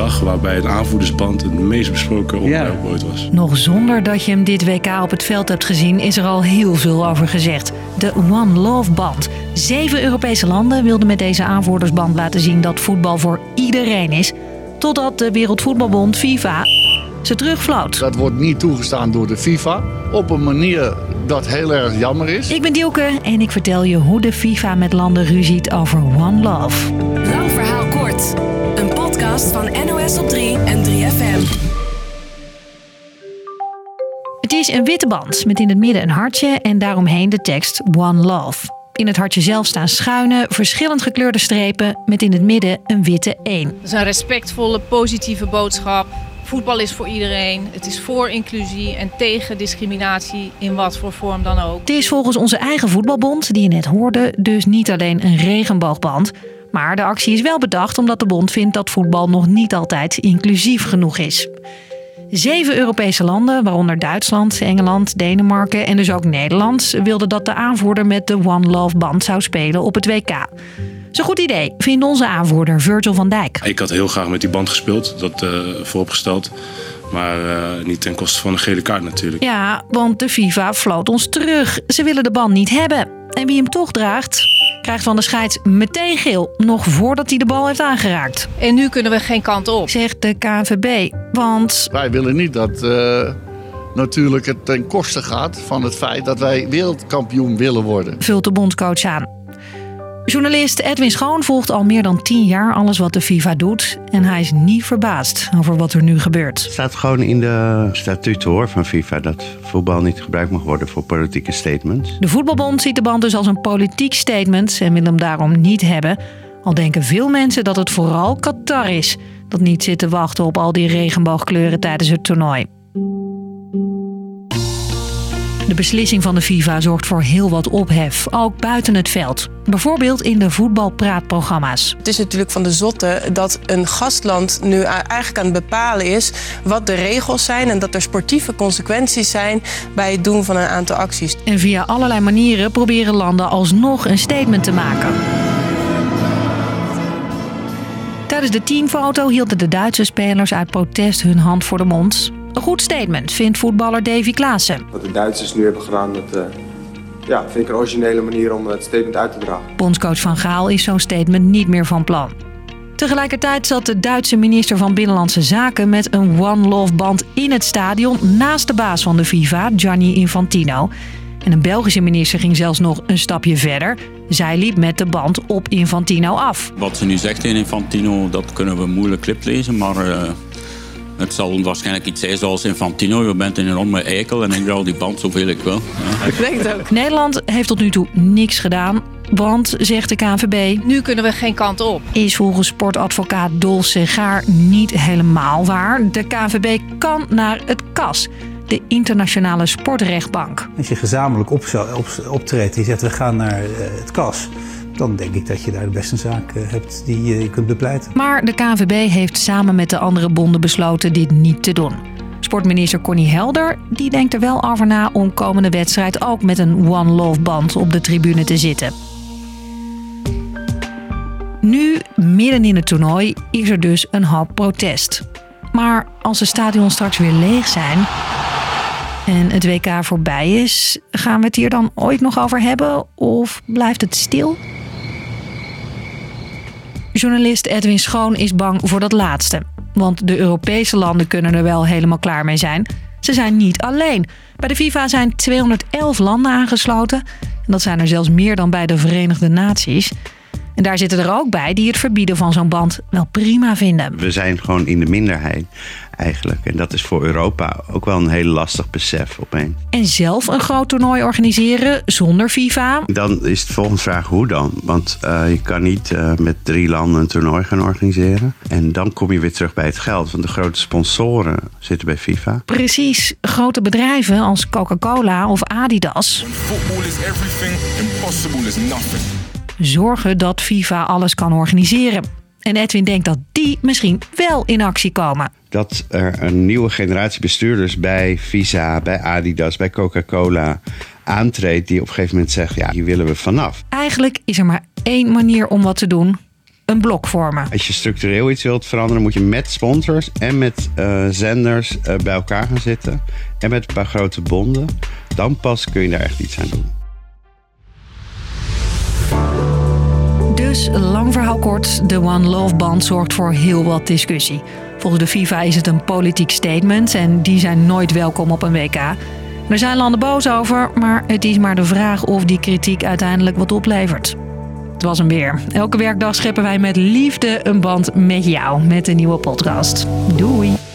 dag waarbij een aanvoerdersband het meest besproken onderwerp ooit was. Nog zonder dat je hem dit WK op het veld hebt gezien, is er al heel veel over gezegd. De One Love Band. Zeven Europese landen wilden met deze aanvoerdersband laten zien dat voetbal voor iedereen is. Totdat de Wereldvoetbalbond FIFA ze terugfloot. Dat wordt niet toegestaan door de FIFA op een manier dat heel erg jammer is. Ik ben Dielke en ik vertel je hoe de FIFA met landen ruziet over One Love. Lang verhaal kort. Podcast van NOS op 3 en 3FM. Het is een witte band met in het midden een hartje en daaromheen de tekst One Love. In het hartje zelf staan schuine, verschillend gekleurde strepen met in het midden een witte 1. Het is een respectvolle, positieve boodschap. Voetbal is voor iedereen. Het is voor inclusie en tegen discriminatie in wat voor vorm dan ook. Het is volgens onze eigen voetbalbond, die je net hoorde, dus niet alleen een regenboogband. Maar de actie is wel bedacht omdat de bond vindt dat voetbal nog niet altijd inclusief genoeg is. Zeven Europese landen, waaronder Duitsland, Engeland, Denemarken en dus ook Nederland, wilden dat de aanvoerder met de One Love band zou spelen op het WK. Zo'n goed idee, vindt onze aanvoerder Virgil van Dijk. Ik had heel graag met die band gespeeld, dat uh, vooropgesteld. Maar uh, niet ten koste van een gele kaart natuurlijk. Ja, want de FIFA floot ons terug. Ze willen de band niet hebben. En wie hem toch draagt, krijgt van de scheids meteen geel. Nog voordat hij de bal heeft aangeraakt. En nu kunnen we geen kant op. Zegt de KNVB. Want... Wij willen niet dat uh, natuurlijk het ten koste gaat van het feit dat wij wereldkampioen willen worden. Vult de bondscoach aan. Journalist Edwin Schoon volgt al meer dan tien jaar alles wat de FIFA doet. En hij is niet verbaasd over wat er nu gebeurt. Het staat gewoon in de statuten hoor, van FIFA dat voetbal niet gebruikt mag worden voor politieke statements. De voetbalbond ziet de band dus als een politiek statement en wil hem daarom niet hebben. Al denken veel mensen dat het vooral Qatar is dat niet zit te wachten op al die regenboogkleuren tijdens het toernooi. De beslissing van de FIFA zorgt voor heel wat ophef, ook buiten het veld. Bijvoorbeeld in de voetbalpraatprogramma's. Het is natuurlijk van de zotte dat een gastland nu eigenlijk aan het bepalen is wat de regels zijn en dat er sportieve consequenties zijn bij het doen van een aantal acties. En via allerlei manieren proberen landen alsnog een statement te maken. Tijdens de teamfoto hielden de Duitse spelers uit protest hun hand voor de mond. Een goed statement, vindt voetballer Davy Klaassen. Wat de Duitsers nu hebben gedaan, dat uh, ja, vind ik een originele manier om het statement uit te dragen. Bondscoach Van Gaal is zo'n statement niet meer van plan. Tegelijkertijd zat de Duitse minister van Binnenlandse Zaken met een One Love band in het stadion naast de baas van de FIFA, Gianni Infantino. En een Belgische minister ging zelfs nog een stapje verder. Zij liep met de band op Infantino af. Wat ze nu zegt in Infantino, dat kunnen we moeilijk clip lezen, maar uh, het zal waarschijnlijk iets zijn zoals Infantino. Je bent een enorme eikel en ik wil die band zoveel ik wil. Ja. Ik denk het ook. Nederland heeft tot nu toe niks gedaan. Want, zegt de KNVB... Nu kunnen we geen kant op. Is volgens sportadvocaat Dolce Gaar niet helemaal waar. De KNVB kan naar het KAS de internationale sportrechtbank. Als je gezamenlijk op, op, optreedt en je zegt we gaan naar het KAS, dan denk ik dat je daar best een zaak hebt die je kunt bepleiten. Maar de KNVB heeft samen met de andere bonden besloten dit niet te doen. Sportminister Connie Helder die denkt er wel over na om komende wedstrijd ook met een One Love band op de tribune te zitten. Nu, midden in het toernooi, is er dus een hoop protest. Maar als de stadions straks weer leeg zijn en het WK voorbij is, gaan we het hier dan ooit nog over hebben of blijft het stil? Journalist Edwin Schoon is bang voor dat laatste. Want de Europese landen kunnen er wel helemaal klaar mee zijn. Ze zijn niet alleen. Bij de FIFA zijn 211 landen aangesloten. En dat zijn er zelfs meer dan bij de Verenigde Naties. En daar zitten er ook bij die het verbieden van zo'n band wel prima vinden. We zijn gewoon in de minderheid eigenlijk. En dat is voor Europa ook wel een heel lastig besef opeens. En zelf een groot toernooi organiseren zonder FIFA? Dan is de volgende vraag hoe dan? Want uh, je kan niet uh, met drie landen een toernooi gaan organiseren. En dan kom je weer terug bij het geld. Want de grote sponsoren zitten bij FIFA. Precies. Grote bedrijven als Coca-Cola of Adidas. Football is everything, impossible is nothing zorgen dat FIFA alles kan organiseren. En Edwin denkt dat die misschien wel in actie komen. Dat er een nieuwe generatie bestuurders bij Visa, bij Adidas, bij Coca-Cola aantreedt die op een gegeven moment zegt: ja, hier willen we vanaf. Eigenlijk is er maar één manier om wat te doen: een blok vormen. Als je structureel iets wilt veranderen, moet je met sponsors en met uh, zenders uh, bij elkaar gaan zitten. En met een paar grote bonden. Dan pas kun je daar echt iets aan doen. Dus, lang verhaal kort, de One Love Band zorgt voor heel wat discussie. Volgens de FIFA is het een politiek statement en die zijn nooit welkom op een WK. Er zijn landen boos over, maar het is maar de vraag of die kritiek uiteindelijk wat oplevert. Het was hem weer. Elke werkdag scheppen wij met liefde een band met jou met een nieuwe podcast. Doei!